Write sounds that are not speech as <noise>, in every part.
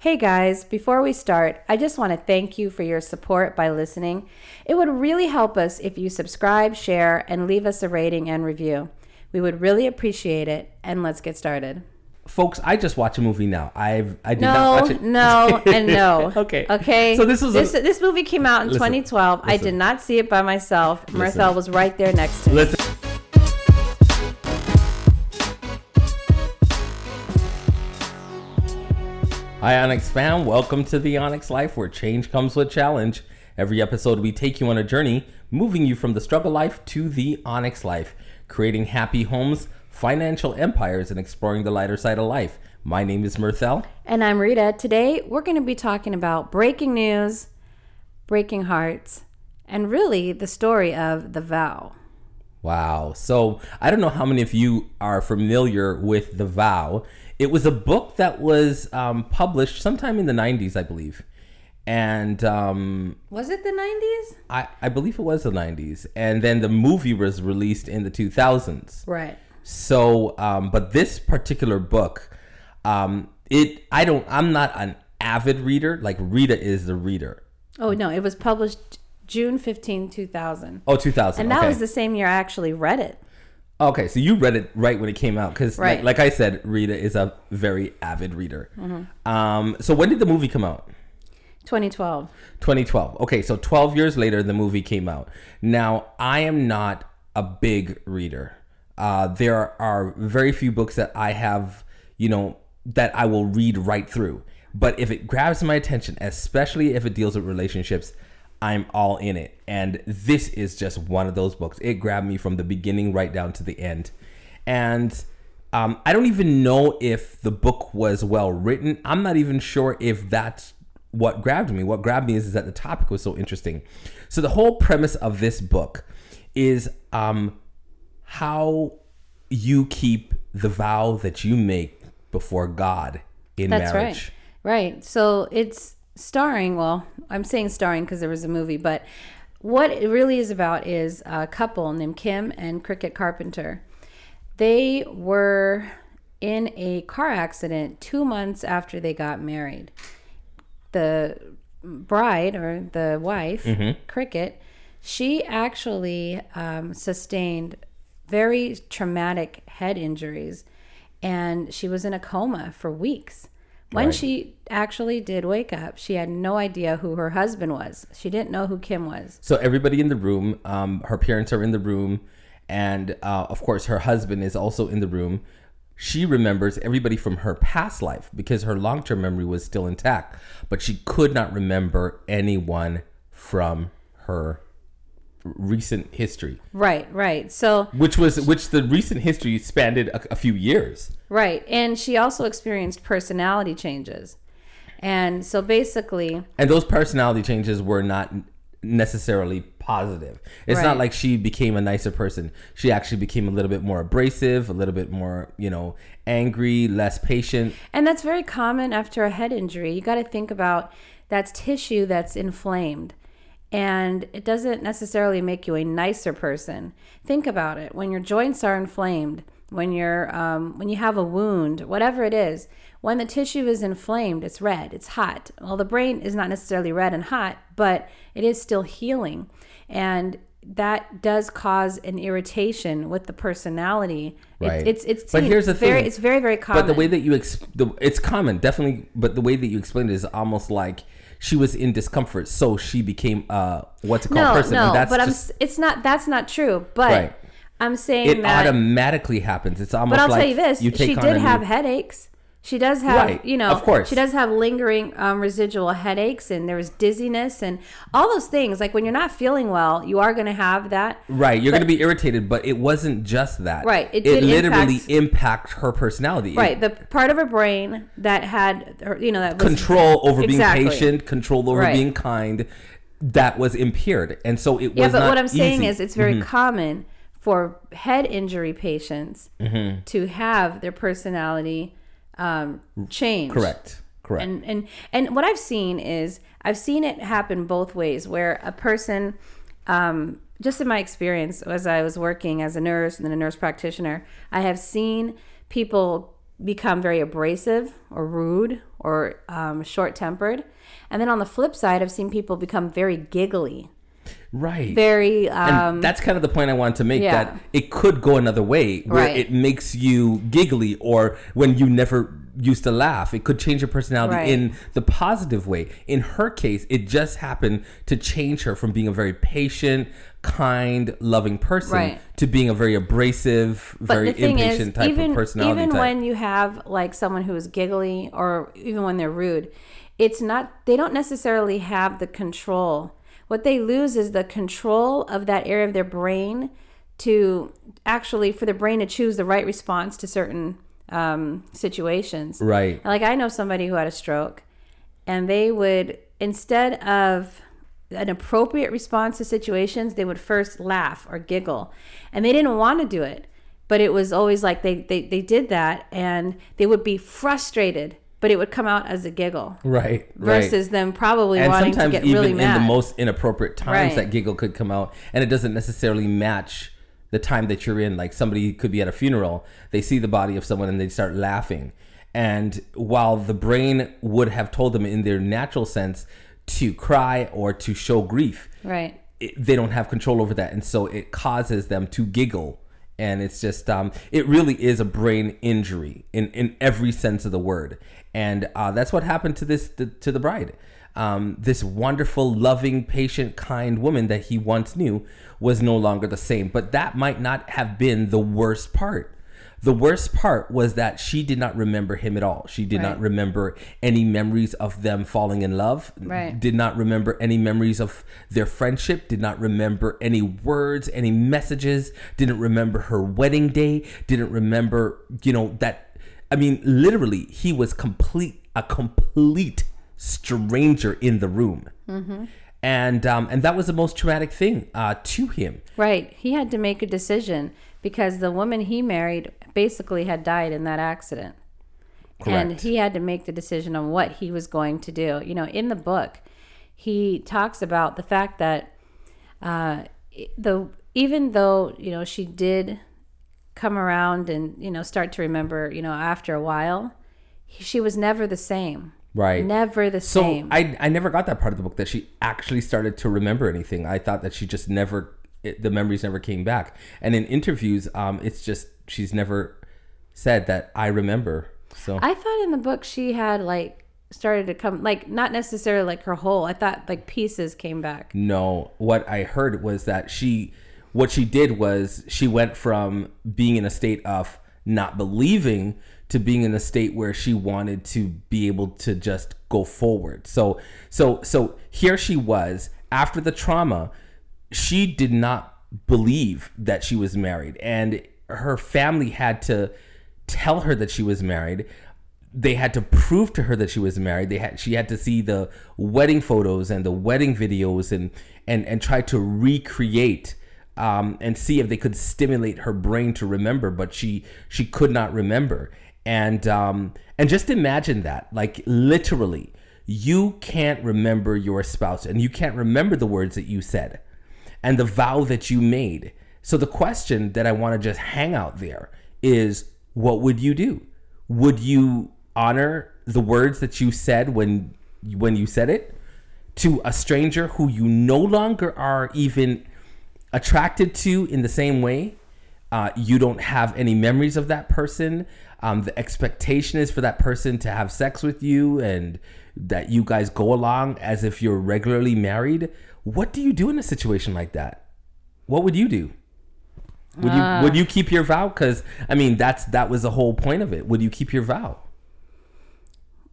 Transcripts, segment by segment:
Hey guys, before we start, I just want to thank you for your support by listening. It would really help us if you subscribe, share, and leave us a rating and review. We would really appreciate it, and let's get started. Folks, I just watched a movie now. I've I did not No, watch it. no, and <laughs> no. Okay. Okay. So this was a- this, this movie came out in Listen, 2012. I did not see it by myself. Marcel was right there next to me. Listen. Hi, Onyx fam. Welcome to the Onyx Life, where change comes with challenge. Every episode, we take you on a journey, moving you from the struggle life to the Onyx life, creating happy homes, financial empires, and exploring the lighter side of life. My name is Mirthell. And I'm Rita. Today, we're going to be talking about breaking news, breaking hearts, and really the story of The Vow. Wow. So I don't know how many of you are familiar with The Vow. It was a book that was um, published sometime in the 90s, I believe. And um, Was it the 90s? I, I believe it was the 90s. And then the movie was released in the 2000s. Right. So, um, but this particular book, um, it I don't I'm not an avid reader. Like Rita is the reader. Oh, no, it was published June 15, 2000. Oh, 2000. And that okay. was the same year I actually read it. Okay, so you read it right when it came out because, Right. like, like I said, Rita is a very avid reader. Mm-hmm. Um, so when did the movie come out? 2012. 2012. Okay, so 12 years later, the movie came out. Now, I am not a big reader. Uh, there are very few books that I have, you know, that I will read right through. But if it grabs my attention, especially if it deals with relationships, I'm all in it. And this is just one of those books. It grabbed me from the beginning right down to the end. And um, I don't even know if the book was well written. I'm not even sure if that's what grabbed me. What grabbed me is, is that the topic was so interesting. So the whole premise of this book is um, how you keep the vow that you make before God in That's marriage. right. Right. So it's starring, well, I'm saying starring because there was a movie, but what it really is about is a couple named Kim and Krickitt Carpenter. They were in a car accident two months after they got married. The bride or the wife, Krickitt, she actually um, sustained very traumatic head injuries and she was in a coma for weeks. When Right. she actually did wake up, she had no idea who her husband was. She didn't know who Kim was. So everybody in the room, um, her parents are in the room, and uh, of course her husband is also in the room. She remembers everybody from her past life because her long-term memory was still intact, but she could not remember anyone from her recent history, Right, right. So, which was which the recent history spanned a, a few years. right. And she also experienced personality changes. And so basically, and those personality changes were not necessarily positive. It's Right. not like she became a nicer person. She actually became a little bit more abrasive, a little bit more, you know, angry, less patient. And that's very common after a head injury. You got to think about that's tissue that's inflamed. And it doesn't necessarily make you a nicer person. Think about it. When your joints are inflamed, when you're um, when you have a wound, whatever it is, when the tissue is inflamed, it's red, it's hot. Well, the brain is not necessarily red and hot, but it is still healing, and that does cause an irritation with the personality. It- Right. it's it's But here's the very thing. it's very very common. But the way that you ex- the, it's common, definitely, but the way that you explain it is almost like she was in discomfort, so she became uh what's it called no, person. no, but just I'm. It's not. That's not true. But Right. I'm saying it that. automatically happens. It's almost but I'll like tell you this: you she did a new- have headaches. She does have, Right, you know, of course. she does have lingering um, residual headaches, and there was dizziness, and all those things. Like when you're not feeling well, you are going to have that. Right, you're going to be irritated, but it wasn't just that. Right, it it, literally impact- impact her personality. It- Right, the part of her brain that had, her, you know, that was control over Exactly. being patient, control over Right. being kind, that was impaired, and so it was. Yeah, but what I'm saying easy. is, it's very common for head injury patients to have their personality um, change. correct, correct. And and and what I've seen is I've seen it happen both ways, where a person, um, just in my experience as I was working as a nurse and then a nurse practitioner, I have seen people become very abrasive or rude or um, short tempered. And then on the flip side, I've seen people become very giggly, Right. very. and Um, that's kind of the point I wanted to make yeah. that it could go another way where Right. it makes you giggly or when you never used to laugh. It could change your personality Right. in the positive way. In her case, it just happened to change her from being a very patient, kind, loving person Right. to being a very abrasive, but very impatient is, type even of personality even type. when you have like someone who is giggly or even when they're rude, it's not. They don't necessarily have the control. What they lose is the control of that area of their brain to actually for the brain to choose the right response to certain um, situations. right. Like I know somebody who had a stroke, and they would instead of an appropriate response to situations, they would first laugh or giggle, and they didn't want to do it, but it was always like they they they did that, and they would be frustrated, but it would come out as a giggle Right. right. versus them probably and wanting to sometimes get even really in the most inappropriate times Right. that giggle could come out and it doesn't necessarily match the time that you're in like somebody could be at a funeral they see the body of someone and they start laughing and while the brain would have told them in their natural sense to cry or to show grief right. it, they don't have control over that and so it causes them to giggle and it's just um, it really is a brain injury in, in every sense of the word and uh, that's what happened to this to, to the bride um, this wonderful loving patient kind woman that he once knew was no longer the same but that might not have been the worst part the worst part was that she did not remember him at all. She did not remember any memories of them falling in love. Right. Did not remember any memories of their friendship. Did not remember any words, any messages. Didn't remember her wedding day. Didn't remember, you know, that. I mean, literally, he was complete, a complete stranger in the room. And um, and that was the most traumatic thing uh, to him. Right. He had to make a decision because the woman he married basically had died in that accident. And he had to make the decision on what he was going to do. You know, in the book, he talks about the fact that uh, the even though you know she did come around and you know start to remember, you know, after a while, he, she was never the same. Right. Never the So same. I I never got that part of the book that she actually started to remember anything. I thought that she just never it, the memories never came back. And in interviews, um, it's just she's never said that I remember. So I thought in the book she had like started to come like not necessarily like her whole. I thought like pieces came back. no, what I heard was that she what she did was she went from being in a state of not believing to being in a state where she wanted to be able to just go forward. So so so here she was. After the trauma she did not believe that she was married and her family had to tell her that she was married. They had to prove to her that she was married. They had she had to see the wedding photos and the wedding videos and and and try to recreate um, and see if they could stimulate her brain to remember but she she could not remember and um and just imagine that like literally you can't remember your spouse and you can't remember the words that you said and the vow that you made. So the question that I want to just hang out there is what would you do? Would you honor the words that you said when when you said it to a stranger who you no longer are even attracted to in the same way? Uh, you don't have any memories of that person. Um, the expectation is for that person to have sex with you and that you guys go along as if you're regularly married. What do you do in a situation like that? What would you do? Would you would you keep your vow? Because I mean, that's that was the whole point of it. Would you keep your vow?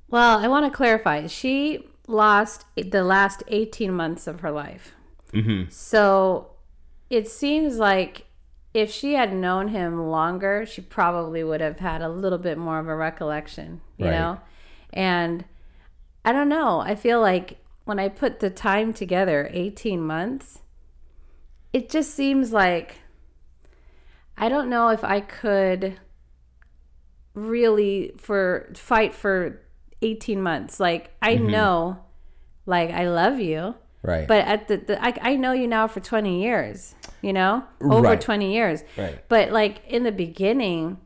Well, I want to clarify. She lost the last 18 months of her life. Mm-hmm. So it seems like if she had known him longer, she probably would have had a little bit more of a recollection, you Right. know? And I don't know. I feel like when I put the time together, 18 months, it just seems like I don't know if I could really for fight for 18 months. Like I mm-hmm. know like I love you, Right. but at the, the I, I know you now for 20 years, you know? Over Right. 20 years. Right. But like in the beginning,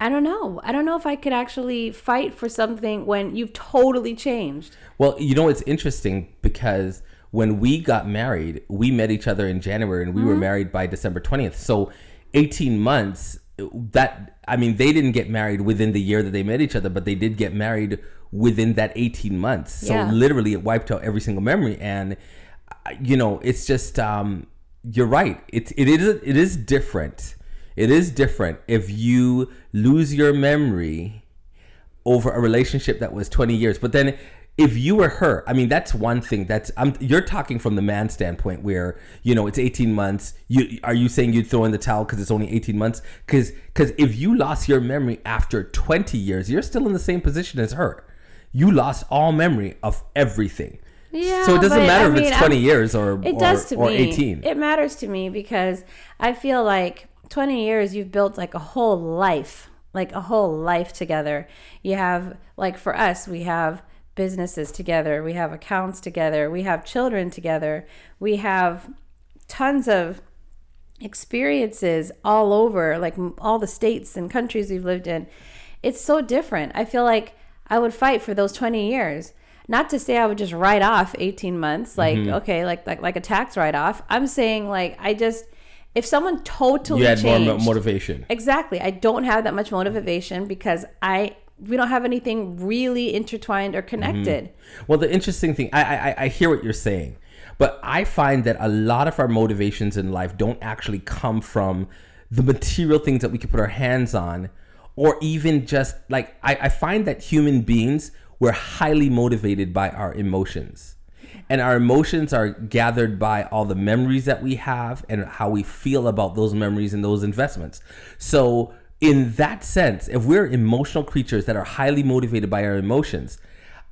I don't know. I don't know if I could actually fight for something when you've totally changed. Well, you know, it's interesting because when we got married, we met each other in January and we were mm-hmm. married by December 20th. So 18 months that I mean, they didn't get married within the year that they met each other, but they did get married within that 18 months. So Yeah. literally it wiped out every single memory and uh, you know, it's just um you're right. It's it is it is different. It is different if you lose your memory over a relationship that was 20 years. But then if you were her, I mean, that's one thing. That's I'm you're talking from the man standpoint where, you know, it's 18 months. You are you saying you'd throw in the towel because it's only 18 months? Because because if you lost your memory after 20 years, you're still in the same position as her. You lost all memory of everything. Yeah, So it doesn't matter I if mean, it's 20 I'm- years or It or, does to or me. 18. It matters to me because I feel like 20 years you've built like a whole life, like a whole life together. You have like for us, we have businesses together, we have accounts together, we have children together, we have tons of experiences all over, like all the states and countries we've lived in. It's so different. I feel like I would fight for those 20 years. Not to say I would just write off 18 months, like, Mm-hmm. okay, like, like, like a tax write off. I'm saying, like, I just, if someone totally you had more changed, mo- motivation. Exactly. I don't have that much motivation because I, we don't have anything really intertwined or connected. Well, the interesting thing, I, I I hear what you're saying, but I find that a lot of our motivations in life don't actually come from the material things that we can put our hands on, or even just like I, I find that human beings we're highly motivated by our emotions. And our emotions are gathered by all the memories that we have and how we feel about those memories and those investments. So, in that sense, if we're emotional creatures that are highly motivated by our emotions,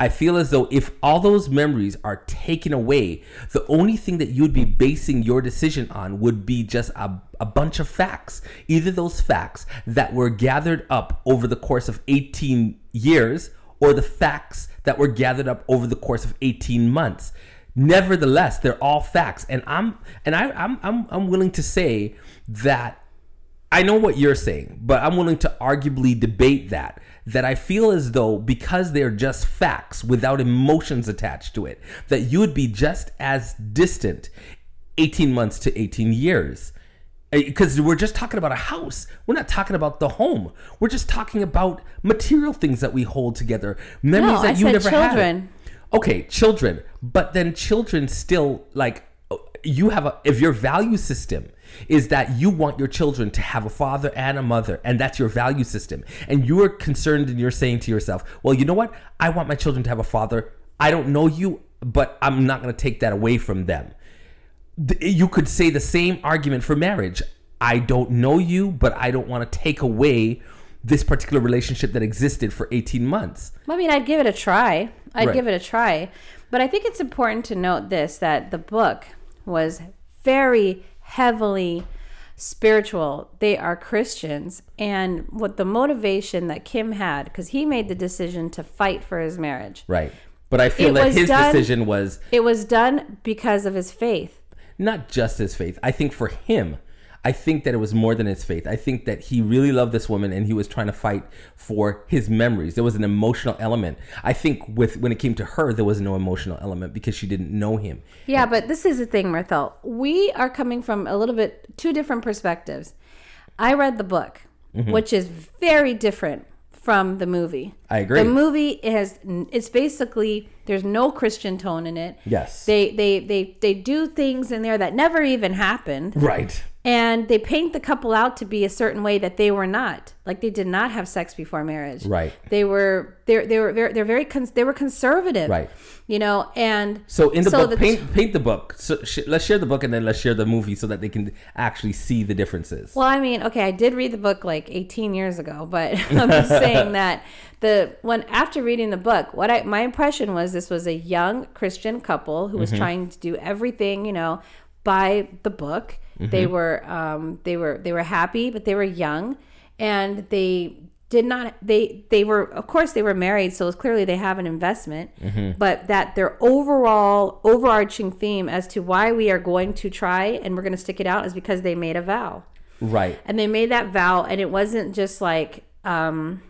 I feel as though if all those memories are taken away, the only thing that you'd be basing your decision on would be just a, a bunch of facts. Either those facts that were gathered up over the course of 18 years or the facts that were gathered up over the course of 18 months. Nevertheless, they're all facts. And I'm and I, I'm I'm I'm willing to say that I know what you're saying, but I'm willing to arguably debate that. That I feel as though because they're just facts without emotions attached to it, that you would be just as distant 18 months to 18 years. Eh, because we're just talking about a house. We're not talking about the home. We're just talking about material things that we hold together, memories No, that I you never children. had. Okay, children. But then children still like oh, you have a if your value system is that you want your children to have a father and a mother and that's your value system and you're concerned and you're saying to yourself well you know what i want my children to have a father i don't know you but i'm not going to take that away from them Th- you could say the same argument for marriage i don't know you but i don't want to take away this particular relationship that existed for 18 months I mean, I'd give it a try. I'd Right. give it a try. But I think it's important to note this that the book was very heavily spiritual. They are Christians. And what the motivation that Kim had, because he made the decision to fight for his marriage, right but i feel It that his done- decision was it was done because of his faith. Not just his faith. I think for him, I think that it was more than his faith. I think that he really loved this woman and he was trying to fight for his memories. There was an emotional element. I think with when it came to her, there was no emotional element because she didn't know him. Yeah, but this is the thing, Mirthell. We are coming from a little bit two different perspectives. I read the book, Mm-hmm. which is very different from the movie. I agree. The movie is it's basically there's no Christian tone in it. Yes. They they they they do things in there that never even happened. Right. And they paint the couple out to be a certain way that they were not. Like they did not have sex before marriage. Right. They were they're they were very, they're very cons- they were conservative. Right. You know, and So in the So book, the- paint paint the book. So sh- let's share the book and then let's share the movie so that they can actually see the differences. Well, I mean, okay, I did read the book like 18 years ago, but <laughs> I'm just saying <laughs> that the when after reading the book, what I my impression was this was a young Christian couple who was mm-hmm. trying to do everything, you know, by the book. They were um they were they were happy, but they were young and they did not they they were of course they were married so it's clearly they have an investment but that their overall overarching theme as to why we are going to try and we're going to stick it out is because they made a vow right. and they made that vow and it wasn't just like um,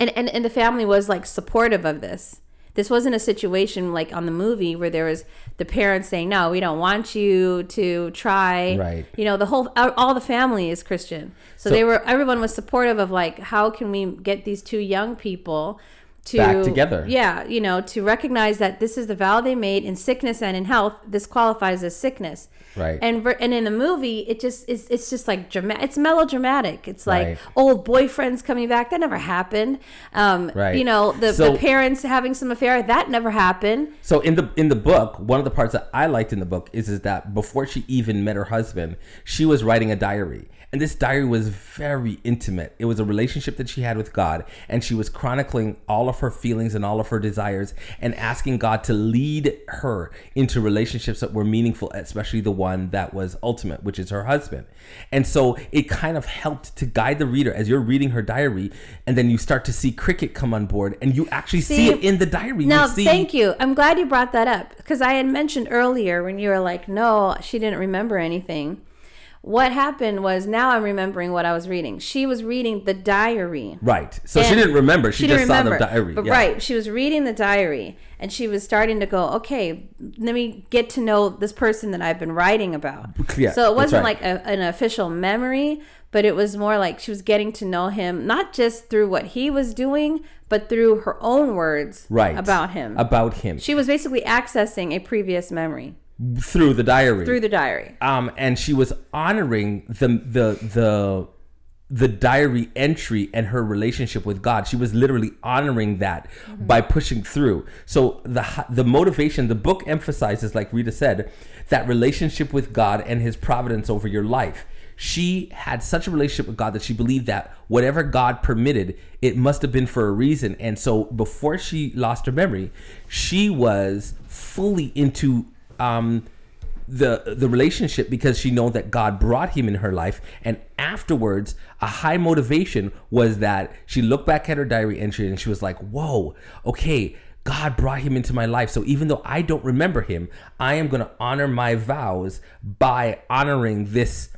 and, and and the family was like supportive of this. This wasn't a situation like on the movie where there was the parents saying, "No, we don't want you to try." Right. You know, the whole uh, all the family is Christian, so, So- they were everyone was supportive of like, how can we get these two young people to Back together. Yeah, you know, to recognize that this is the vow they made in sickness and in health. This qualifies as sickness. Right. And and in the movie, it just is. It's just like dramatic. It's melodramatic. It's like Right. old boyfriends coming back. That never happened. Um, Right. You know, the, So- the parents having some affair. That never happened. So in the in the book, one of the parts that I liked in the book is is that before she even met her husband, she was writing a diary. And this diary was very intimate. It was a relationship that she had with God, and she was chronicling all of her feelings and all of her desires and asking God to lead her into relationships that were meaningful, especially the one that was ultimate, which is her husband. And so it kind of helped to guide the reader as you're reading her diary, and then you start to see Krickitt come on board, and you actually see, See, it in the diary. Now, you see, thank you. I'm glad you brought that up because I had mentioned earlier when you were like, no, she didn't remember anything. What happened was now I'm remembering what I was reading. She was reading the diary. Right. So she didn't remember. She, just didn't saw the diary. But yeah. right, she was reading the diary and she was starting to go, okay, let me get to know this person that I've been writing about. Yeah, so it wasn't right. like a, an official memory, but it was more like she was getting to know him not just through what he was doing, but through her own words Right. about him. About him. she was basically accessing a previous memory through the diary. through the diary. um, and she was honoring the the the the diary entry and her relationship with God. She was literally honoring that by pushing through. So the the motivation, the book emphasizes, like Rita said, that relationship with God and His providence over your life. She had such a relationship with God that she believed that whatever God permitted, it must have been for a reason. And so before she lost her memory, she was fully into um, the the relationship because she know that God brought him in her life. And afterwards a high motivation was that she looked back at her diary entry and she was like whoa okay God brought him into my life. So even though I don't remember him I am going to honor my vows by honoring this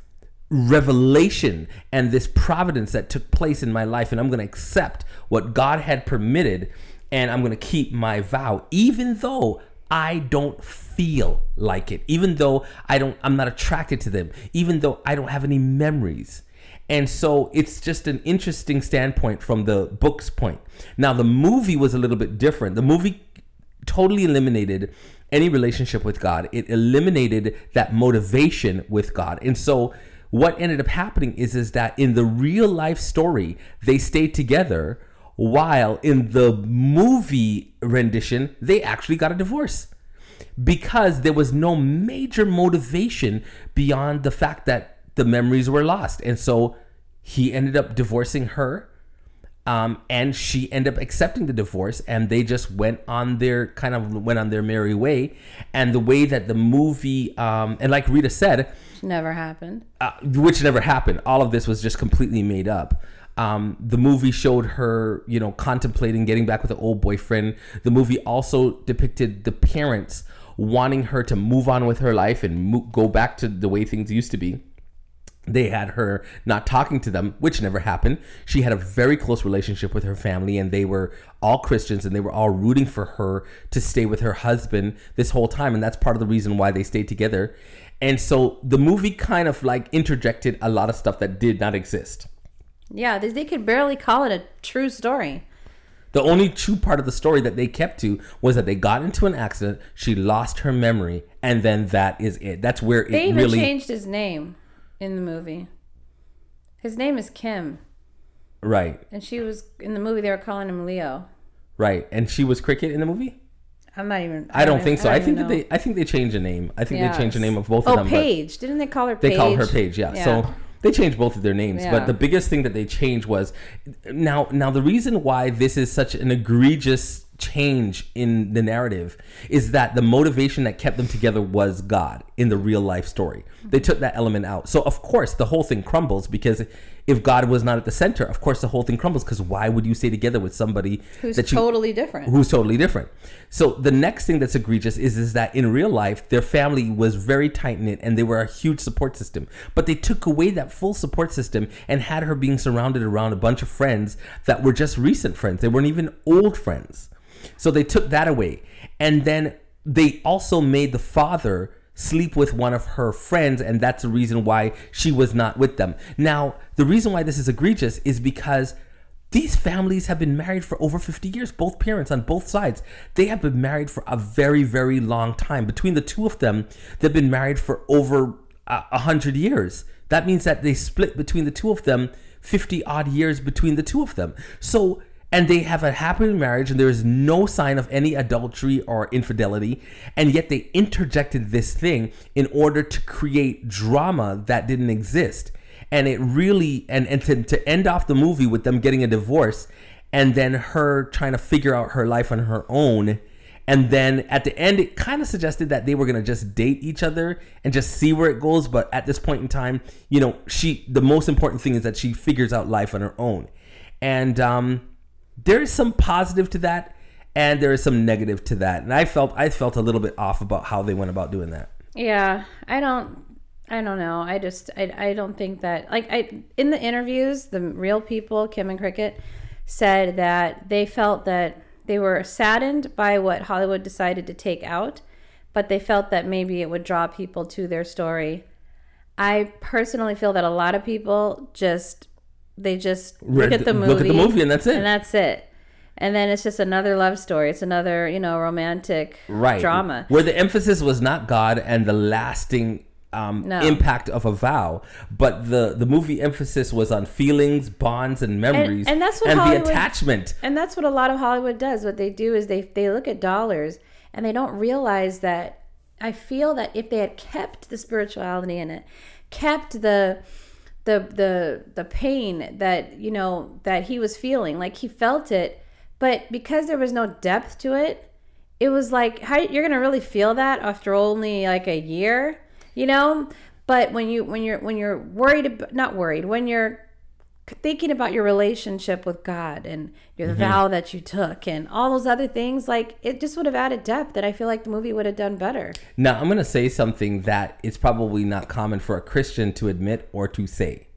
revelation and this providence that took place in my life. And I'm going to accept what God had permitted and I'm going to keep my vow even though I don't feel like it even though I don't I'm not attracted to them even though I don't have any memories and so it's just an interesting standpoint from the book's point now the movie was a little bit different the movie totally eliminated any relationship with God. It eliminated that motivation with God. And so what ended up happening is is that in the real life story, they stayed together while in the movie rendition, they actually got a divorce. Because there was no major motivation beyond the fact that the memories were lost. And so he ended up divorcing her um, and she ended up accepting the divorce and they just went on their kind of went on their merry way and the way that the movie um, and like rita said Never happened. uh, which never happened all of this was just completely made up um, the movie showed her you know contemplating getting back with an old boyfriend the movie also depicted the parents wanting her to move on with her life and mo- go back to the way things used to be they had her not talking to them, which never happened. She had a very close relationship with her family, and they were all Christians, and they were all rooting for her to stay with her husband this whole time, and that's part of the reason why they stayed together. And so the movie kind of like interjected a lot of stuff that did not exist. Yeah, they, they could barely call it a true story. The only true part of the story that they kept to was that they got into an accident, she lost her memory, and then that is it. That's where They it even really changed his name in the movie. His name is Kim, right, and she was in the movie. They were calling him Leo. right. And she was Krickitt in the movie. I'm not even. I don't even- think so. I, don't think that they. I think they changed the name. I think Yeah. they changed the name of both Oh, of them. but Paige. Didn't they call her? They called her Paige. Yeah. So they changed both of their names. Yeah. But the biggest thing that they changed was now. Now the reason why this is such an egregious change in the narrative is that the motivation that kept them together was God in the real life story. They took that element out. So of course the whole thing crumbles because if God was not at the center, of course the whole thing crumbles because why would you stay together with somebody Who's you totally different. who's totally different. So the next thing that's egregious is is that in real life their family was very tight knit and they were a huge support system. But they took away that full support system and had her being surrounded around a bunch of friends that were just recent friends. They weren't even old friends. So they took that away. And then they also made the father sleep with one of her friends and that's the reason why she was not with them. Now, the reason why this is egregious is because these families have been married for over 50 years, both parents on both sides. They have been married for a very, very long time. Between the two of them, they've been married for over a 100 years. That means that they split between the two of them 50 odd years between the two of them. So, and they have a happy marriage and there is no sign of any adultery or infidelity. And yet they interjected this thing in order to create drama that didn't exist. And it really and and to, to end off the movie with them getting a divorce and then her trying to figure out her life on her own. And then at the end it kind of suggested that they were going to just date each other and just see where it goes. But at this point in time you know she the most important thing is that she figures out life on her own. And um there is some positive to that and there is some negative to that and i felt i felt a little bit off about how they went about doing that Yeah, I don't I don't know. I just I, I don't think that like I in the interviews, the real people, Kim and Krickitt, said that they felt that they were saddened by what Hollywood decided to take out, but they felt that maybe it would draw people to their story. I personally feel that a lot of people just they just look at the movie, look at the movie and that's it. and that's it. And then it's just another love story. It's another, you know, romantic right drama. where the emphasis was not god and the lasting um, No. impact of a vow but the the movie emphasis was on feelings bonds and memories and that's what and Hollywood- the attachment And that's what a lot of Hollywood does. What they do is they they look at dollars and they don't realize that I feel that if they had kept the spirituality in it, kept the the the the pain that you know that he was feeling, like he felt it, but because there was no depth to it, it was like how you're gonna really feel that after only like a year, you know. But when you when you're when you're worried, not worried, when you're thinking about your relationship with God and your Mm-hmm. vow that you took and all those other things, like it just would have added depth that I feel like the movie would have done better. now i'm going to say something that is probably not common for a christian to admit or to say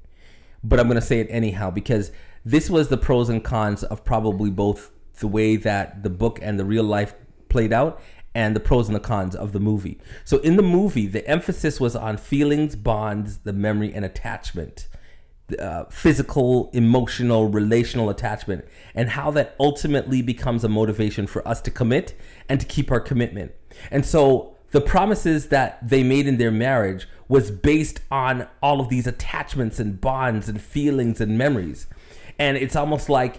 but i'm going to say it anyhow because this was the pros and cons of probably both the way that the book and the real life played out and the pros and the cons of the movie. So in the movie, the emphasis was on feelings, bonds, the memory, and attachment. Uh, physical, emotional, relational attachment, and how that ultimately becomes a motivation for us to commit and to keep our commitment. And so the promises that they made in their marriage was based on all of these attachments and bonds and feelings and memories. And it's almost like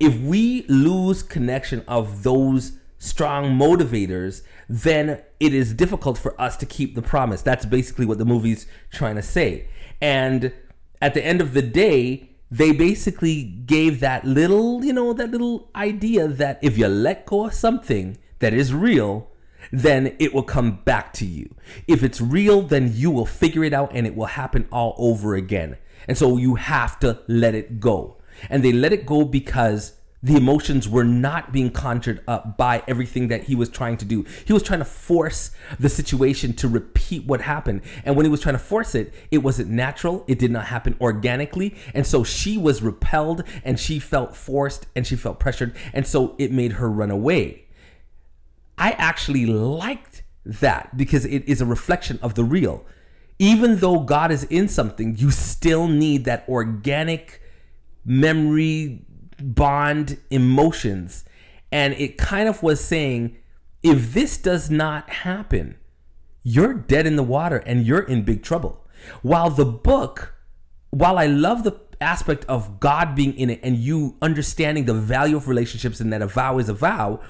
if we lose connection of those strong motivators, then it is difficult for us to keep the promise. That's basically what the movie's trying to say. And at the end of the day, they basically gave that little, you know, that little idea that if you let go of something that is real, then it will come back to you. If it's real, then you will figure it out and it will happen all over again. And so you have to let it go. And they let it go because the emotions were not being conjured up by everything that he was trying to do. He was trying to force the situation to repeat what happened. And when he was trying to force it, it wasn't natural. It did not happen organically. And so she was repelled and she felt forced and she felt pressured. And so it made her run away. I actually liked that because it is a reflection of the real. Even though God is in something, you still need that organic memory, bond, emotions. And it kind of was saying, if this does not happen, you're dead in the water and you're in big trouble. While the book, while I love the aspect of God being in it and you understanding the value of relationships and that a vow is a vow,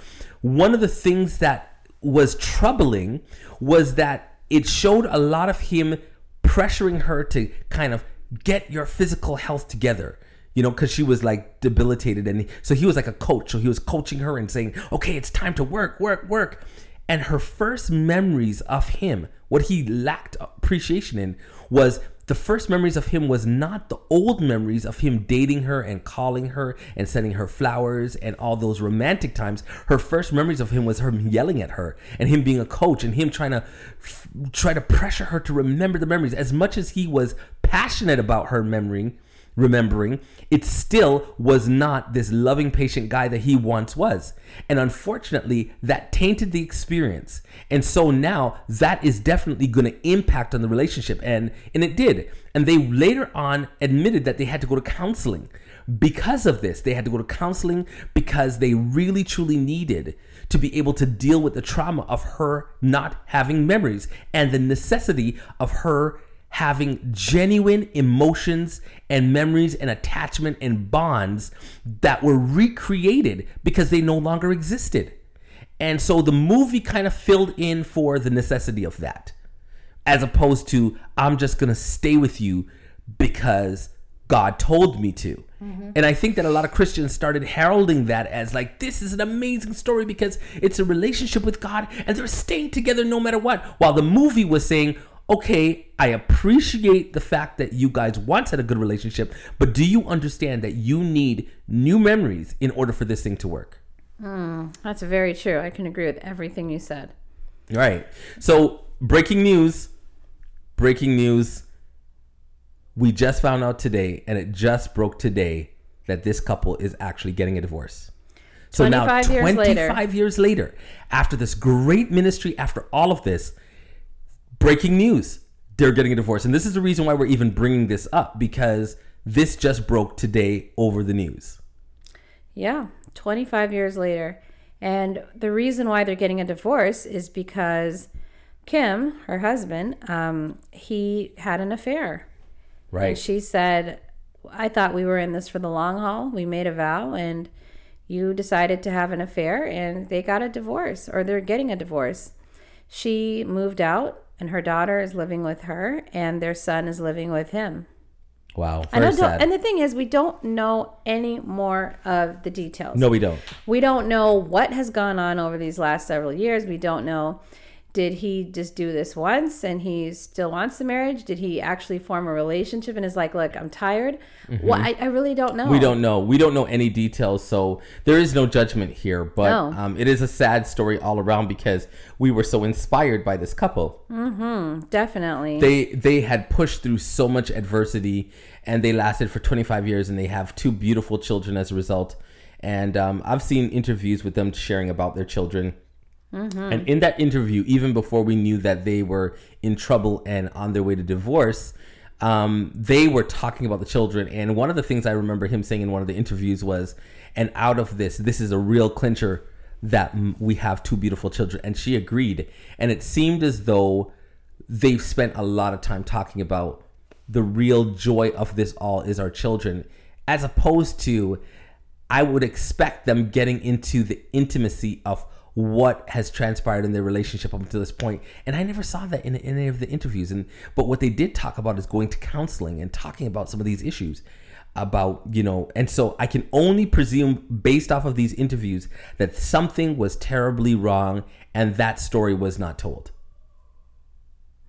one of the things that was troubling was that it showed a lot of him pressuring her to kind of get your physical health together you know, because she was like debilitated. And so he was like a coach. So he was coaching her and saying, okay, it's time to work, work, work. And her first memories of him, what he lacked appreciation in was the first memories of him was not the old memories of him dating her and calling her and sending her flowers and all those romantic times. Her first memories of him was her yelling at her and him being a coach and him trying to try to pressure her to remember the memories. As much as he was passionate about her memory, remembering, it still was not this loving, patient guy that he once was. And unfortunately, that tainted the experience. And so now that is definitely going to impact on the relationship. And, and it did. And they later on admitted that they had to go to counseling. Because of this, they had to go to counseling because they really truly needed to be able to deal with the trauma of her not having memories and the necessity of her having genuine emotions and memories and attachment and bonds that were recreated because they no longer existed. And so the movie kind of filled in for the necessity of that, as opposed to, I'm just going to stay with you because God told me to. Mm-hmm. And I think that a lot of Christians started heralding that as like, this is an amazing story because it's a relationship with God and they're staying together no matter what. While the movie was saying, okay, I appreciate the fact that you guys once had a good relationship, but do you understand that you need new memories in order for this thing to work? Mm, that's very true. I can agree with everything you said. Right. So, breaking news. Breaking news. We just found out today, and it just broke today, that this couple is actually getting a divorce. So now, 25 years 25 later. years later, after this great ministry, after all of this, breaking news. They're getting a divorce. And this is the reason why we're even bringing this up because this just broke today over the news. Yeah 25 years later. And the reason why they're getting a divorce is because kim her husband um, he had an affair. Right. and she said i thought we were in this for the long haul. We made a vow and you decided to have an affair and they got a divorce or they're getting a divorce. She moved out and her daughter is living with her, and their son is living with him. Wow. Very sad. And the thing is, we don't know any more of the details. No, we don't. We don't know what has gone on over these last several years. We don't know did he just do this once and he still wants the marriage? Did he actually form a relationship and is like, look, I'm tired? Mm-hmm. Well, I, I, really don't know. We don't know. We don't know any details. So there is no judgment here. But no. um, it is a sad story all around because we were so inspired by this couple. Mm-hmm. Definitely. They, they had pushed through so much adversity and they lasted for 25 years and they have two beautiful children as a result. And um, I've seen interviews with them sharing about their children Mm-hmm. And in that interview, even before we knew that they were in trouble and on their way to divorce, um, they were talking about the children. And one of the things I remember him saying in one of the interviews was, and out of this, this is a real clincher that we have two beautiful children. And she agreed. And it seemed as though they've spent a lot of time talking about the real joy of this all is our children, as opposed to, I would expect them getting into the intimacy of what has transpired in their relationship up until this point. And i never saw that in, in any of the interviews. And but what they did talk about is going to counseling and talking about some of these issues about you know and so i can only presume based off of these interviews that something was terribly wrong and that story was not told.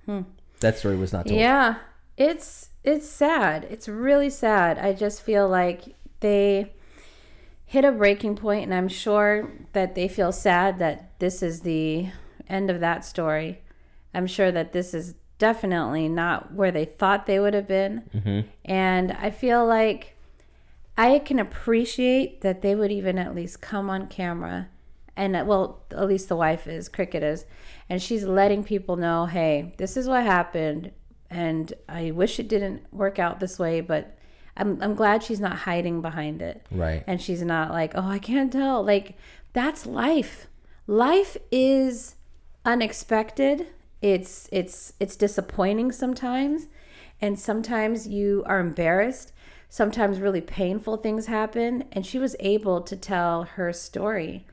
Hmm. that story was not told. Yeah. It's it's sad. It's really sad. I just feel like they hit a breaking point, and I'm sure that they feel sad that this is the end of that story. I'm sure that this is definitely not where they thought they would have been. Mm-hmm. And I feel like I can appreciate that they would even at least come on camera. And well, at least the wife is, Krickitt is. And she's letting people know hey, this is what happened. And I wish it didn't work out this way, but I'm I'm glad she's not hiding behind it. Right. And she's not like, "Oh, I can't tell." Like that's life. Life is unexpected. It's it's it's disappointing sometimes, and sometimes you are embarrassed. Sometimes really painful things happen, and she was able to tell her story.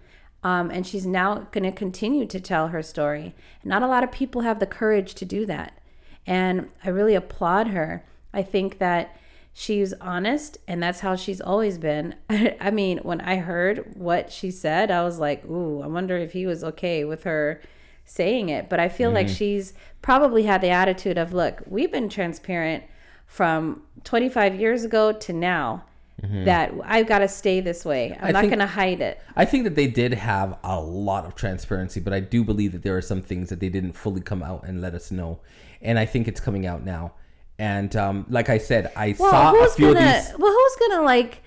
Um, and she's now going to continue to tell her story. Not a lot of people have the courage to do that. And I really applaud her. I think that she's honest and that's how she's always been. <laughs> I mean, when I heard what she said, I was like, "Ooh, I wonder if he was okay with her saying it, but I feel Mm-hmm. like she's probably had the attitude of, look, we've been transparent from 25 years ago to now. That I've got to stay this way. I'm Mm-hmm. I not going to hide it. I think that they did have a lot of transparency, but I do believe that there are some things that they didn't fully come out and let us know. And I think it's coming out now. And um, like I said, I Well, saw a who's few gonna? of these. Well, who's gonna like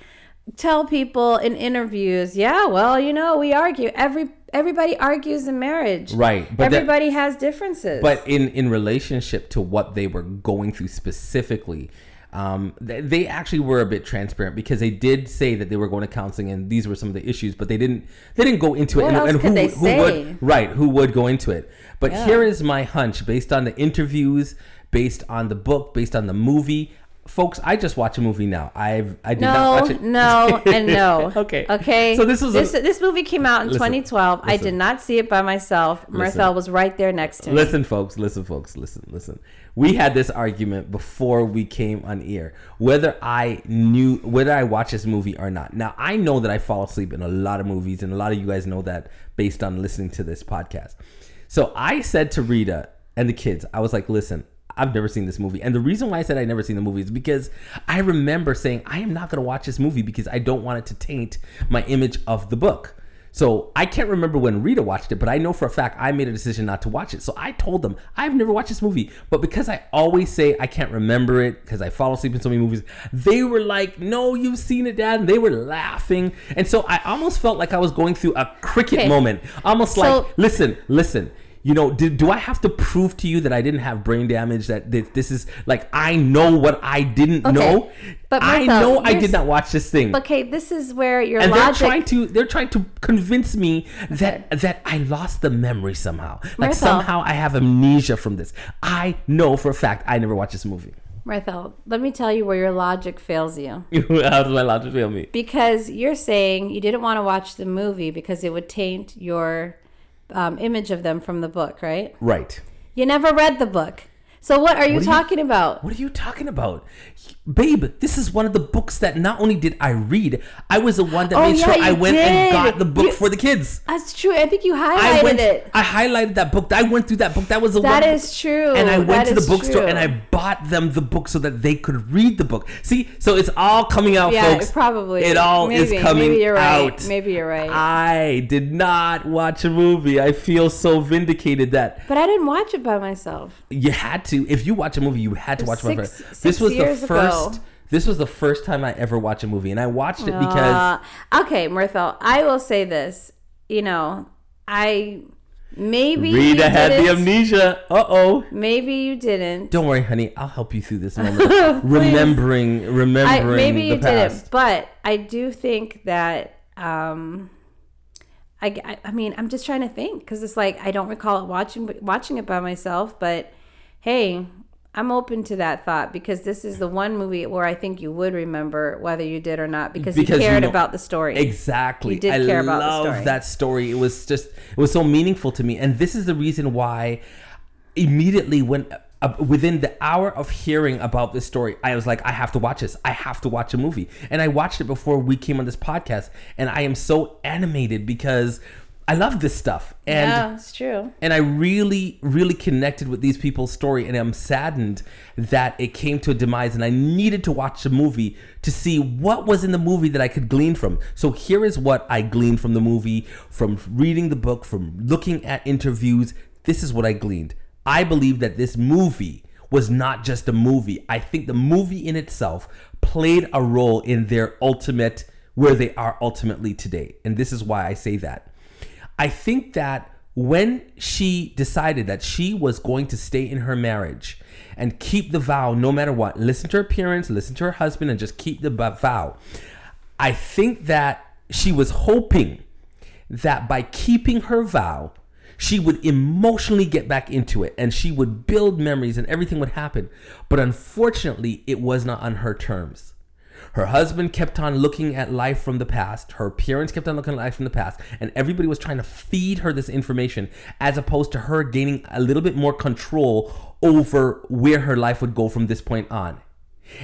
tell people in interviews? Yeah, well, you know, we argue. Every everybody argues in marriage. Right, but that- everybody has differences. But in in relationship to what they were going through specifically, um, th- they actually were a bit transparent because they did say that they were going to counseling and these were some of the issues, but they didn't they didn't go into it. What and, else and could who, they who say? would right who would go into it? But Yeah. here is my hunch based on the interviews, based on the book, based on the movie. Folks, I just watch a movie now. I've I did not no, watch it. no, and no. <laughs> Okay. Okay. So this was a- this, this movie came out in Listen, 2012. I did not see it by myself. Listen. Mirthell was right there next to me. Listen, folks, listen, folks, listen, listen. We had this argument before we came on air whether I knew whether I watched this movie or not. Now, I know that I fall asleep in a lot of movies, and a lot of you guys know that based on listening to this podcast. So I said to Rita and the kids, I was like, listen, I've never seen this movie. And the reason why I said I never seen the movie is because I remember saying, I am not going to watch this movie because I don't want it to taint my image of the book. So I can't remember when Rita watched it, but I know for a fact I made a decision not to watch it. So I told them I've never watched this movie, but because I always say I can't remember it because I fall asleep in so many movies, they were like, "No, you've seen it, Dad," and they were laughing, and so I almost felt like I was going through a Krickitt Okay. moment, almost So- like, "Listen, listen." You know, do, do I have to prove to you that I didn't have brain damage? That thi- this is like I know what I didn't Okay. know. But I know I did not watch this thing Okay, this is where your and logic. they're trying to they're trying to convince me that that I lost the memory somehow. Like somehow I have amnesia from this. I know for a fact I never watched this movie. Mirthell, let me tell you where your logic fails you. <laughs> How does my logic fail me? Because you're saying you didn't want to watch the movie because it would taint your um, image of them from the book, right? Right. You never read the book. So what are you are you- talking about? What are you talking about? Babe, this is one of the books that not only did I read, I was the one that Oh, made yeah, sure I went and got the book You- for the kids. That's true. I think you highlighted I went. it. I highlighted that book. I went through that book. That was the That one. is true. And I went That to the bookstore true. and I bought them the book so that they could read the book. See, so it's all coming out, Yeah, folks. probably. It all Maybe. is coming Maybe you're right. out. Maybe you're right. I did not watch a movie. I feel so vindicated that but I didn't watch it by myself. you had to. If you watch a movie, you had to watch it. Six- This was the first. ago. This was the first time I ever watched a movie, and I watched it because Uh, okay, Mirthell, I will say this. You know, I maybe Rita you had the amnesia. Uh oh. Maybe you didn't. Don't worry, honey. I'll help you through this <laughs> moment. remembering, I, remembering maybe the you past. didn't, but I do think that. Um, I, I, I mean, I'm just trying to think because it's like I don't recall it watching watching it by myself. But hey, I'm open to that thought because this is the one movie where I think you would remember whether you did or not because, Because you you cared know- about the story. Exactly. You did I care about the story. that story. It was just it was so meaningful to me, and this is the reason why immediately when. Uh, within the hour of hearing about this story, I was like, I have to watch this. I have to watch a movie. And I watched it before we came on this podcast. And I am so animated because I love this stuff. And yeah, it's true. and I really, really connected with these people's story, and I'm saddened that it came to a demise. And I needed to watch the movie to see what was in the movie that I could glean from. So here is what I gleaned from the movie, from reading the book, from looking at interviews. This is what I gleaned. I believe that this movie was not just a movie. I think the movie in itself played a role in their ultimate where they are ultimately today. And this is why I say that. I think that when she decided that she was going to stay in her marriage and keep the vow no matter what, listen to her parents, listen to her husband, and just keep the vow, I think that she was hoping that by keeping her vow, she would emotionally get back into it and she would build memories and everything would happen. But unfortunately, it was not on her terms. Her husband kept on looking at life from the past. Her parents kept on looking at life from the past. And everybody was trying to feed her this information as opposed to her gaining a little bit more control over where her life would go from this point on.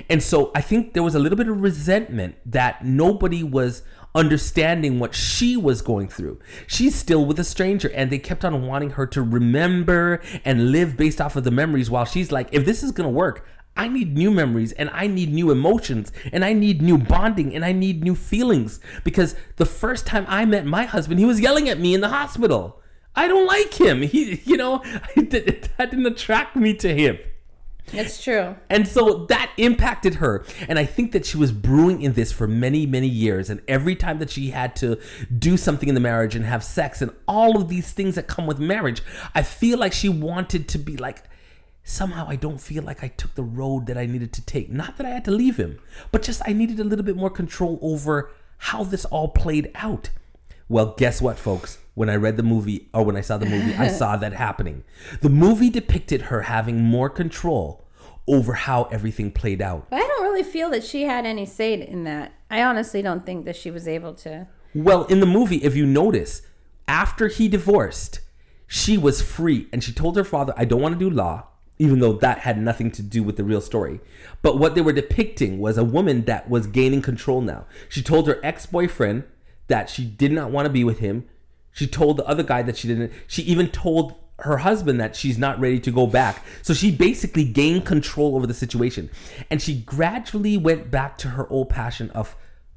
And so I think there was a little bit of resentment that nobody was understanding what she was going through. She's still with a stranger, and they kept on wanting her to remember and live based off of the memories while she's like, if this is gonna work, I need new memories and I need new emotions and I need new bonding and I need new feelings because the first time I met my husband, he was yelling at me in the hospital. I don't like him. <laughs> He, you know, <laughs> that didn't attract me to him. It's true. And so that impacted her. And I think that she was brewing in this for many, many years. And every time that she had to do something in the marriage and have sex and all of these things that come with marriage, I feel like she wanted to be like, somehow I don't feel like I took the road that I needed to take. Not that I had to leave him, but just I needed a little bit more control over how this all played out. Well, guess what, folks? When I read the movie or when I saw the movie, I saw that happening. The movie depicted her having more control over how everything played out. But I don't really feel that she had any say in that. I honestly don't think that she was able to. Well, in the movie, if you notice, after he divorced, she was free and she told her father, I don't want to do law, even though that had nothing to do with the real story. But what they were depicting was a woman that was gaining control now. She told her ex boyfriend that she did not want to be with him. She told the other guy that she didn't. She even told her husband that she's not ready to go back. So she basically gained control over the situation. And she gradually went back to her old passion of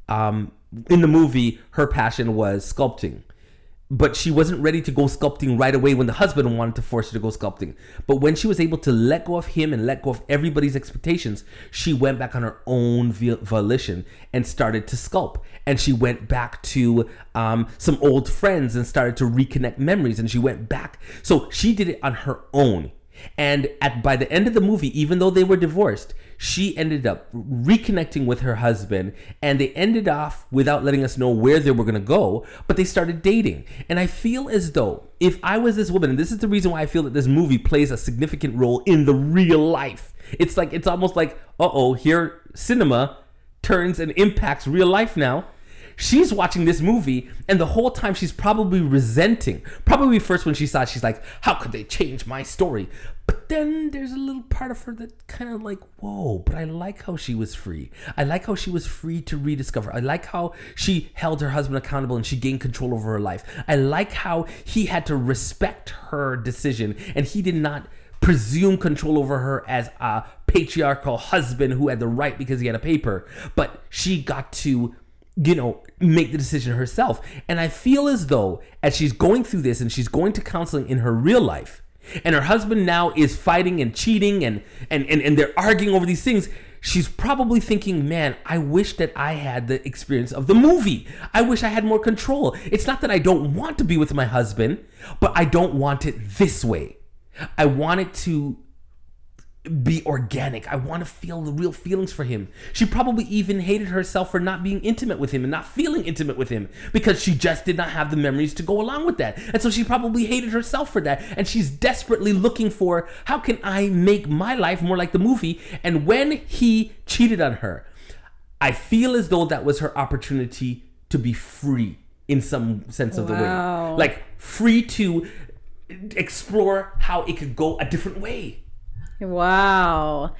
um in the movie her passion was sculpting but she wasn't ready to go sculpting right away when the husband wanted to force her to go sculpting. But when she was able to let go of him and let go of everybody's expectations, she went back on her own volition and started to sculpt. And she went back to um, some old friends and started to reconnect memories. And she went back. So she did it on her own. And at by the end of the movie, even though they were divorced, she ended up reconnecting with her husband and they ended off without letting us know where they were going to go, but they started dating. And I feel as though if I was this woman, and this is the reason why I feel that this movie plays a significant role in the real life. It's like it's almost like, "Uh-oh, here cinema turns and impacts real life now." she's watching this movie and the whole time she's probably resenting. Probably first when she saw it, she's like, how could they change my story? But then there's a little part of her that kind of like, whoa, but I like how she was free. I like how she was free to rediscover. I like how she held her husband accountable and she gained control over her life. I like how he had to respect her decision and he did not presume control over her as a patriarchal husband who had the right because he had a paper, but she got to you know, make the decision herself. And I feel as though as she's going through this and she's going to counseling in her real life, and her husband now is fighting and cheating and and and, and they're arguing over these things, she's probably thinking, man, I wish that I had the experience of the movie. I wish I had more control. It's not that I don't want to be with my husband, but I don't want it this way. I want it to be organic. I want to feel the real feelings for him. She probably even hated herself for not being intimate with him and not feeling intimate with him because she just did not have the memories to go along with that. And so she probably hated herself for that. And she's desperately looking for how can I make my life more like the movie? And when he cheated on her, I feel as though that was her opportunity to be free in some sense of wow. the way. Like free to explore how it could go a different way. Wow.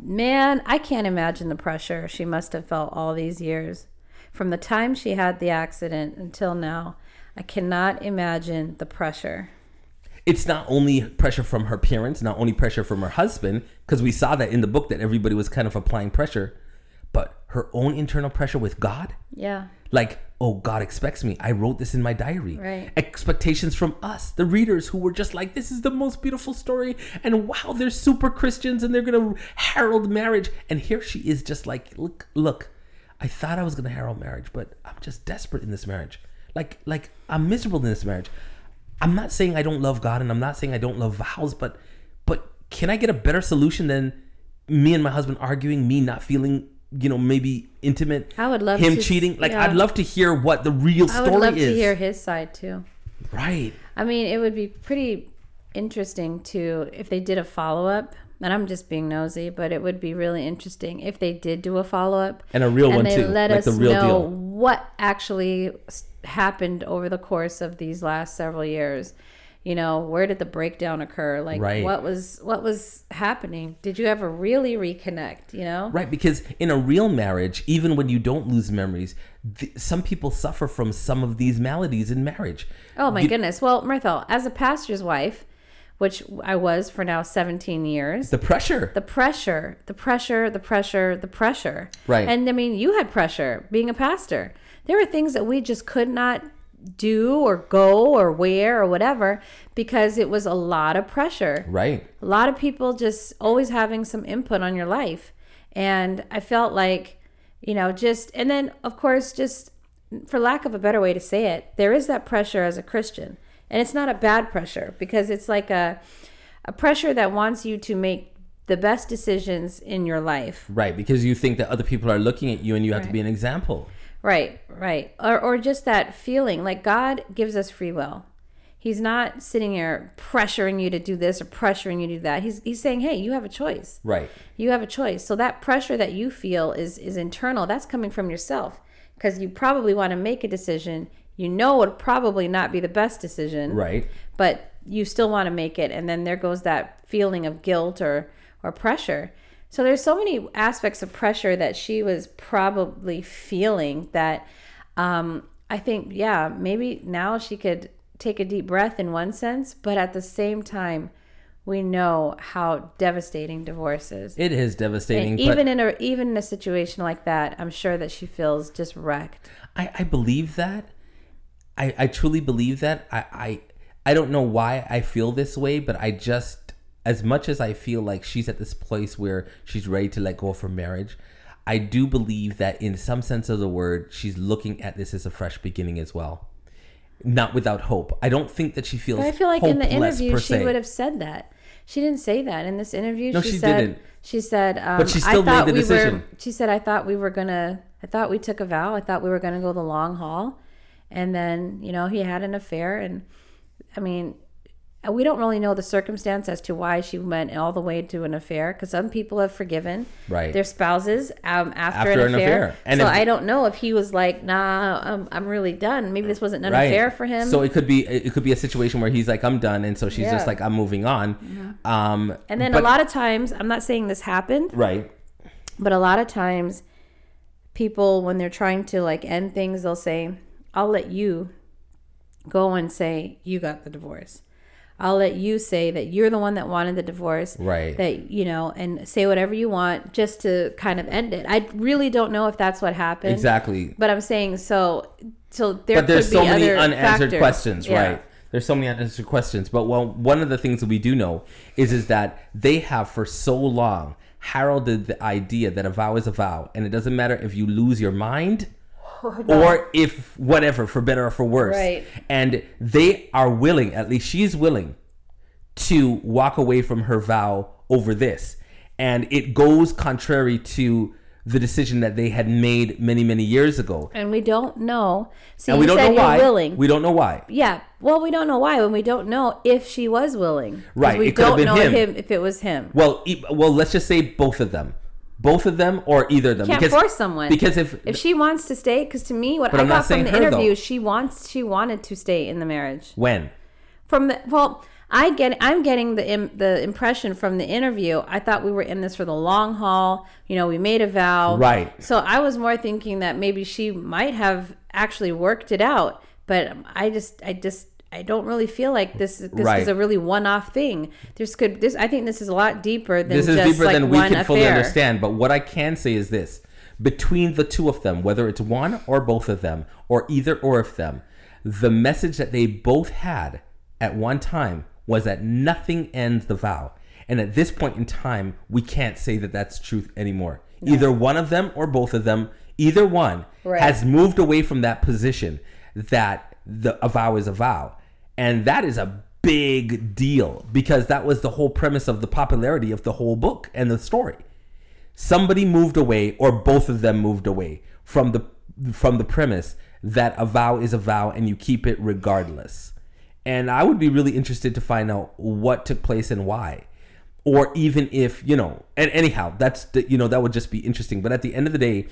Man, I can't imagine the pressure she must have felt all these years. From the time she had the accident until now, I cannot imagine the pressure. It's not only pressure from her parents, not only pressure from her husband, because we saw that in the book that everybody was kind of applying pressure, but her own internal pressure with God. Yeah. Like, oh, God expects me. I wrote this in my diary. Right. Expectations from us, the readers, who were just like, this is the most beautiful story. And wow, they're super Christians and they're going to herald marriage. And here she is, just like, look, look, I thought I was going to herald marriage, but I'm just desperate in this marriage. Like, like I'm miserable in this marriage. I'm not saying I don't love God and I'm not saying I don't love vows, but, but can I get a better solution than me and my husband arguing, me not feeling you know maybe intimate i would love him to, cheating. Like yeah. i'd love to hear what the real story I would love is. to hear his side too. Right. I mean it would be pretty interesting to if they did a follow-up and i'm just being nosy but it would be really interesting if they did do a follow-up and a real and one they too let like us know deal. what actually happened over the course of these last several years you know where did the breakdown occur like Right. what was what was happening did you ever really reconnect you know Right, because in a real marriage, even when you don't lose memories, th- some people suffer from some of these maladies in marriage. oh my You- goodness well Mirthell, as a pastor's wife which i was for now 17 years The pressure. the pressure, the pressure, the pressure, the pressure. Right. And I mean, you had pressure being a pastor. There were things that we just could not do or go or wear or whatever because it was a lot of pressure. right. A lot of people just always having some input on your life. And I felt like, you know, just, and then of course, just for lack of a better way to say it, there is that pressure as a Christian. And it's not a bad pressure because it's like a, a pressure that wants you to make the best decisions in your life. Right, because you think that other people are looking at you and you have to be an example. Right, right. Or, or just that feeling like God gives us free will. He's not sitting here pressuring you to do this or pressuring you to do that. He's, he's saying, hey, you have a choice. Right. You have a choice. So that pressure that you feel is is internal. That's coming from yourself because you probably want to make a decision. You know it would probably not be the best decision. Right. But you still want to make it and then there goes that feeling of guilt or or pressure. So there's so many aspects of pressure that she was probably feeling that um I think yeah, maybe now she could take a deep breath in one sense, but at the same time we know how devastating divorce is. It is devastating. And but even in a even in a situation like that, I'm sure that she feels just wrecked. I, I believe that. I, I truly believe that. I, I I don't know why I feel this way, but I just as much as I feel like she's at this place where she's ready to let go of her marriage, I do believe that in some sense of the word, she's looking at this as a fresh beginning as well. Not without hope. I don't think that she feels But I feel like in the interview she would have said that. She didn't say that in this interview. No, she, she said, didn't. She said, um, But she still I thought made the we decision. Were, she said, I thought we were gonna. I thought we took a vow. I thought we were gonna go the long haul, and then you know he had an affair, and I mean, we don't really know the circumstance as to why she went all the way to an affair because some people have forgiven Right. their spouses um, after, After an an affair. affair. And so if- I don't know if he was like, "Nah, I'm, I'm really done." Maybe this wasn't an affair for him. So it could be it could be a situation where he's like, I'm done, and so she's Yeah. just like, I'm moving on. Um, and then but- a lot of times, I'm not saying this happened, right, But a lot of times, people, when they're trying to like end things, they'll say, I'll let you go and say, you got the divorce. I'll let you say that you're the one that wanted the divorce. Right. That, you know, and say whatever you want just to kind of end it. I really don't know if that's what happened. exactly. But I'm saying so, so there but there's so many unanswered factors. questions, Yeah. right? There's so many unanswered questions. But well, one of the things that we do know is is that they have for so long heralded the idea that a vow is a vow, and it doesn't matter if you lose your mind. <laughs> Or if whatever, for better or for worse. Right. And they are willing, at least she's willing, to walk away from her vow over this. And it goes contrary to the decision that they had made many, many years ago. And we don't know. See, And we don't said know you're why. willing. We don't know why. Yeah. Well, we don't know why, and we don't know if she was willing. Right, We it don't been know him. if it was him. Well, e- well, let's just say both of them, both of them, or either of them. Can't force someone. Because if, If she wants to stay, because to me, what I got from the her, interview, though. she wants, she wanted to stay in the marriage. when From the well, I get, I'm getting the Im, the impression from the interview. I thought we were in this for the long haul. You know, we made a vow. Right. So I was more thinking that maybe she might have actually worked it out, but I just, I just. I don't really feel like this. This Right. is a really one-off thing. There's could. This I think this is a lot deeper than this is deeper like than we can fully understand. But what I can say is this: between the two of them, whether it's one or both of them, or either or of them, the message that they both had at one time was that nothing ends the vow. And at this point in time, we can't say that that's truth anymore. Either one of them or both of them, either one Right. has moved away from that position that the a vow is a vow. And that is a big deal because that was the whole premise of the popularity of the whole book and the story. Somebody moved away or both of them moved away from the from the premise that a vow is a vow and you keep it regardless. And I would be really interested to find out what took place and why. Or even if, you know, and anyhow, that's the, you know, that would just be interesting. But at the end of the day,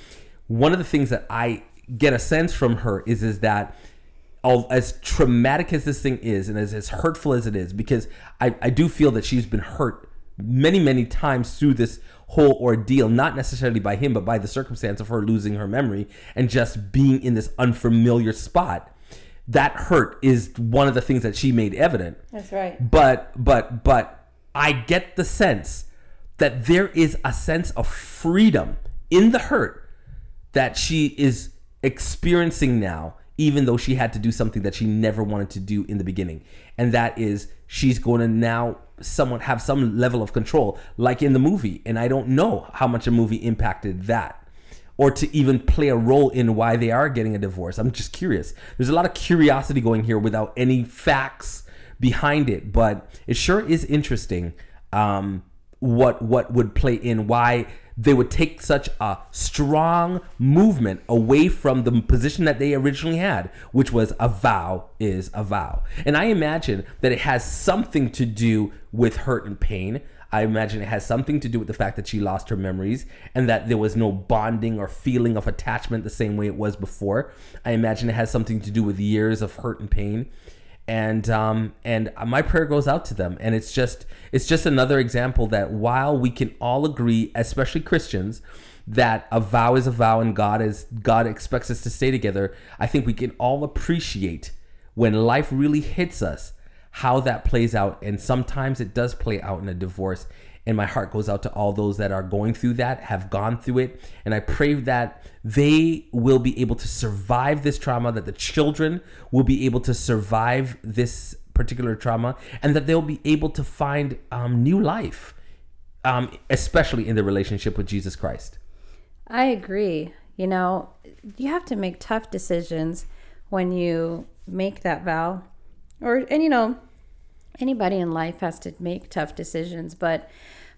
one of the things that I get a sense from her is is that all, as traumatic as this thing is and as, as hurtful as it is, because I, I do feel that she's been hurt many, many times through this whole ordeal, not necessarily by him, but by the circumstance of her losing her memory and just being in this unfamiliar spot. That hurt is one of the things that she made evident. That's right. But but but I get the sense that there is a sense of freedom in the hurt that she is experiencing now even though she had to do something that she never wanted to do in the beginning. And that is she's going to now somewhat have some level of control like in the movie. And i don't know how much a movie impacted that or to even play a role in why they are getting a divorce. I'm just curious. There's a lot of curiosity going here without any facts behind it but it sure is interesting um, what what would play in why they would take such a strong movement away from the position that they originally had, which was a vow is a vow. And I imagine that it has something to do with hurt and pain. I imagine it has something to do with the fact that she lost her memories and that there was no bonding or feeling of attachment the same way it was before. I imagine it has something to do with years of hurt and pain and um, and my prayer goes out to them. And it's just it's just another example that while we can all agree especially christians that a vow is a vow and god is god expects us to stay together i think we can all appreciate when life really hits us how that plays out. And sometimes it does play out in a divorce and my heart goes out to all those that are going through that, have gone through it. And I pray that they will be able to survive this trauma, that the children will be able to survive this particular trauma, and that they'll be able to find um, new life, um, especially in the relationship with Jesus Christ. I agree. You know, you have to make tough decisions when you make that vow. Or, and you know, anybody in life has to make tough decisions, but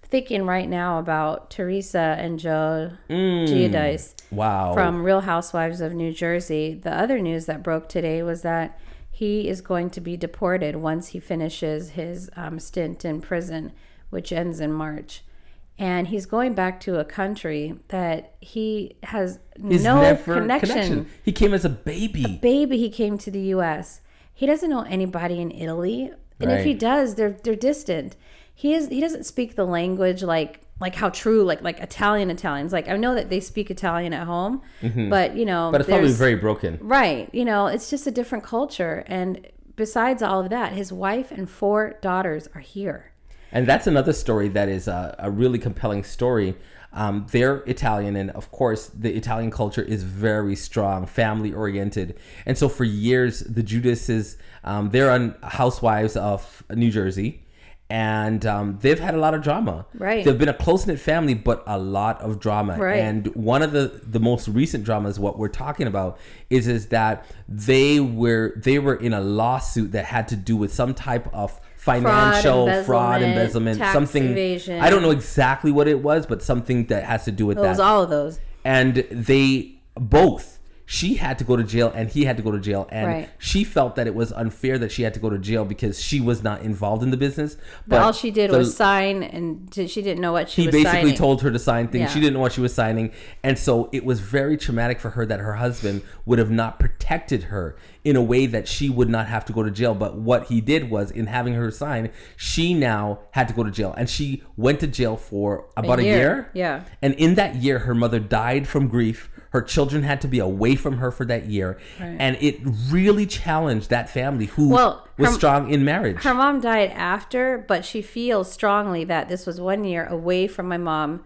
thinking right now about Teresa and Joe mm. Giudice wow. from Real Housewives of New Jersey. The other news that broke today was that he is going to be deported once he finishes his um, stint in prison, which ends in March. And he's going back to a country that he has He's no connection. connection. He came as a baby. A baby. He came to the U.S. He doesn't know anybody in Italy, and right. if he does, they're they're distant. He is he doesn't speak the language like like how true like like Italian Italians. Like I know that they speak Italian at home mm-hmm. but you know but it's probably very broken. Right. You know it's just a different culture. And besides all of that his wife and four daughters are here. And that's another story that is a, a really compelling story um, they're Italian, and of course, the Italian culture is very strong, family oriented. And so, for years, the Giudices, um, they're on Housewives of New Jersey and um, they've had a lot of drama. Right. They've been a close knit family, but a lot of drama. Right. And one of the the most recent dramas, what we're talking about, is is that they were they were in a lawsuit that had to do with some type of financial fraud, embezzlement, fraud, embezzlement something. Evasion. I don't know exactly what it was, but something that has to do with it that. Was all of those. And they both she had to go to jail and he had to go to jail. And right. she felt that it was unfair that she had to go to jail because she was not involved in the business. But, all she did the, was sign and she didn't know what she he basically signing. told her to sign things. Yeah. she didn't know what she was signing. And so it was very traumatic for her that her husband would have not protected her in a way that she would not have to go to jail. But what he did was in having her sign she now had to go to jail. And she went to jail for about a year, a year. yeah. And in that year her mother died from grief her children had to be away from her for that year. Right. And it really challenged that family who well, was her, strong in marriage. Her mom died after, but she feels strongly that this was one year away from my mom.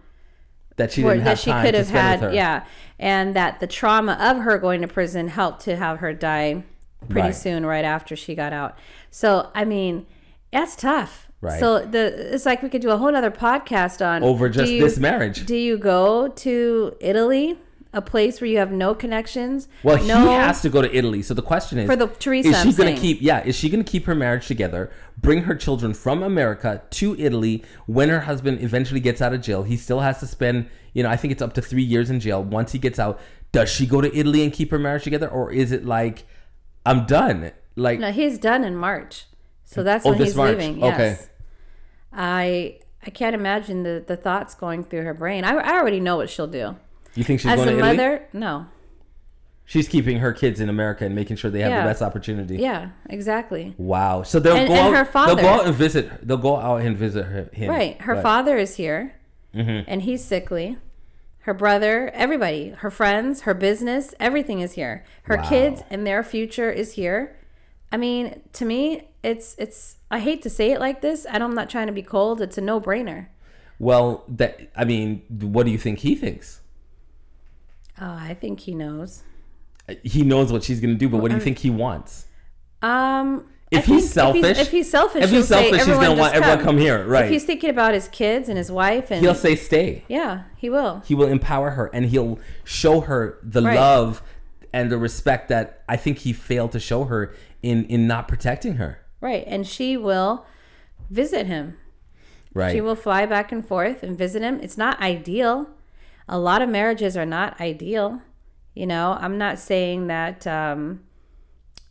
That she didn't have that she could have had, yeah, and that the trauma of her going to prison helped to have her die pretty right. soon, right after she got out. So, I mean, that's tough. Right. So the it's like we could do a whole other podcast on over just you, this marriage. Do you go to Italy a place where you have no connections. Well, no, he has to go to Italy. So the question is, for the Teresa, is she going to keep? Yeah, is she going to keep her marriage together? Bring her children from America to Italy when her husband eventually gets out of jail. He still has to spend, you know, I think it's up to three years in jail. Once he gets out, does she go to Italy and keep her marriage together, or is it like, I'm done? Like, no, he's done in March, so mm. that's oh, when he's March. leaving. Yes. Okay, I I can't imagine the the thoughts going through her brain. I I already know what she'll do. You think she's As going to Italy? mother, no. She's keeping her kids in America and making sure they have Yeah. the best opportunity. Yeah, exactly. Wow. So they'll And- go and out. her father- They'll go out and visit. They'll go out and visit her, him. Right. Her But- father is here Mhm. and he's sickly. Her brother, everybody, her friends, her business, everything is here. Her Wow. kids and their future is here. I mean, to me, it's it's I hate to say it like this. I don't- I'm not trying to be cold. It's a no-brainer. Well, that I mean, what do you think he thinks? Oh, I think he knows. He knows what she's gonna do, but what do you think he wants? Um, If he's think If selfish- he's, if he's selfish, if he's selfish, he's gonna want everyone come here," right. If he's thinking about his kids and his wife, and He'll say stay. yeah, he will. He will empower her and he'll show her the Right. love and the respect that I think he failed to show her in in not protecting her. Right, and she will visit him. Right. She will fly back and forth and visit him. It's not ideal. A lot of marriages are not ideal. You know, I'm not saying that um,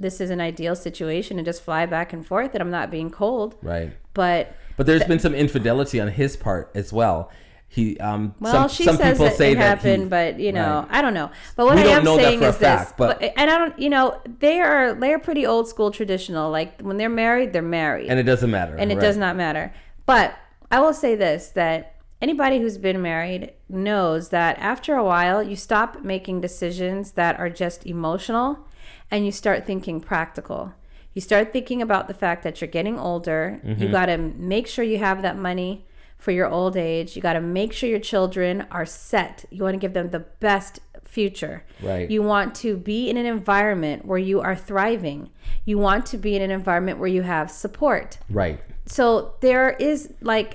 this is an ideal situation and just fly back and forth, and I'm not being cold. right. But But there's been some infidelity on his part as well. He um well, some, she some says people that say it that happened, he, but you know, Right. I don't know. But what We I am that saying is this. fact, but- and I don't, you know, they are they're pretty old school traditional. Like when they're married, they're married. and it doesn't matter. and it right. does not matter. But I will say this that anybody who's been married knows that after a while you stop making decisions that are just emotional and you start thinking practical. You start thinking about the fact that you're getting older. You mm-hmm. got to make sure you have that money for your old age. You got to make sure your children are set. You want to give them the best future. Right. You want to be in an environment where you are thriving. You want to be in an environment where you have support Right. so there is like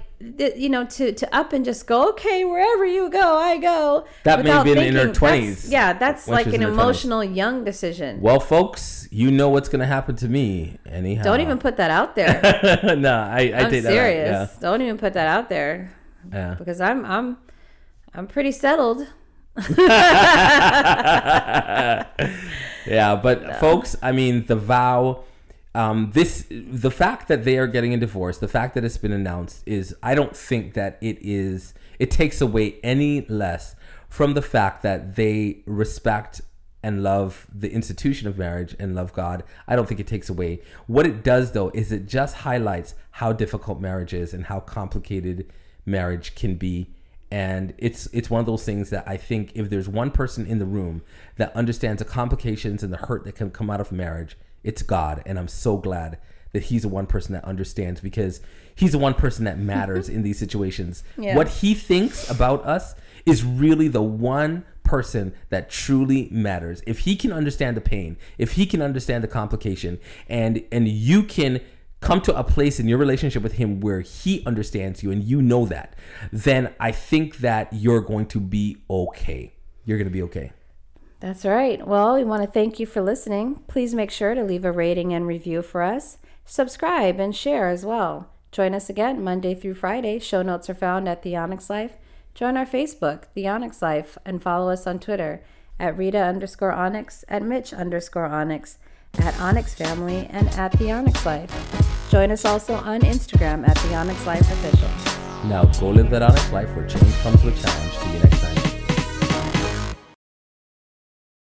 you know to to up and just go okay wherever you go i go That may without been in her thinking- that's- 20s, yeah that's like an her 20s. emotional young decision Well, folks, you know what's gonna happen to me anyhow. don't even put that out there <laughs> no, I, I i'm take serious that don't even put that out there. Yeah. because i'm i'm i'm pretty settled <laughs> Yeah. but folks, I mean, the vow, um, this, the fact that they are getting a divorce, the fact that it's been announced is, I don't think that it is, it takes away any less from the fact that they respect and love the institution of marriage and love God. I don't think it takes away. What it does though is it just highlights how difficult marriage is and how complicated marriage can be and it's it's one of those things that I think if there's one person in the room that understands the complications and the hurt that can come out of marriage, it's God. And I'm so glad that he's the one person that understands because he's the one person that <laughs> matters in these situations. Yeah. What he thinks about us is really the one person that truly matters. If he can understand the pain, if he can understand the complication, and and you can come to a place in your relationship with him where he understands you and you know that, then I think that you're going to be okay. You're going to be okay. That's right. Well, we want to thank you for listening. Please make sure to leave a rating and review for us. Subscribe and share as well. Join us again Monday through Friday. Show notes are found at The Onyx Life. Join our Facebook, The Onyx Life, and follow us on Twitter at Rita underscore Onyx, at Mitch underscore Onyx, at Onyx Family, and at The Onyx Life. Join us also on Instagram at The Onyx Life Official. Now go live that Onyx life where change comes with challenge. See you next.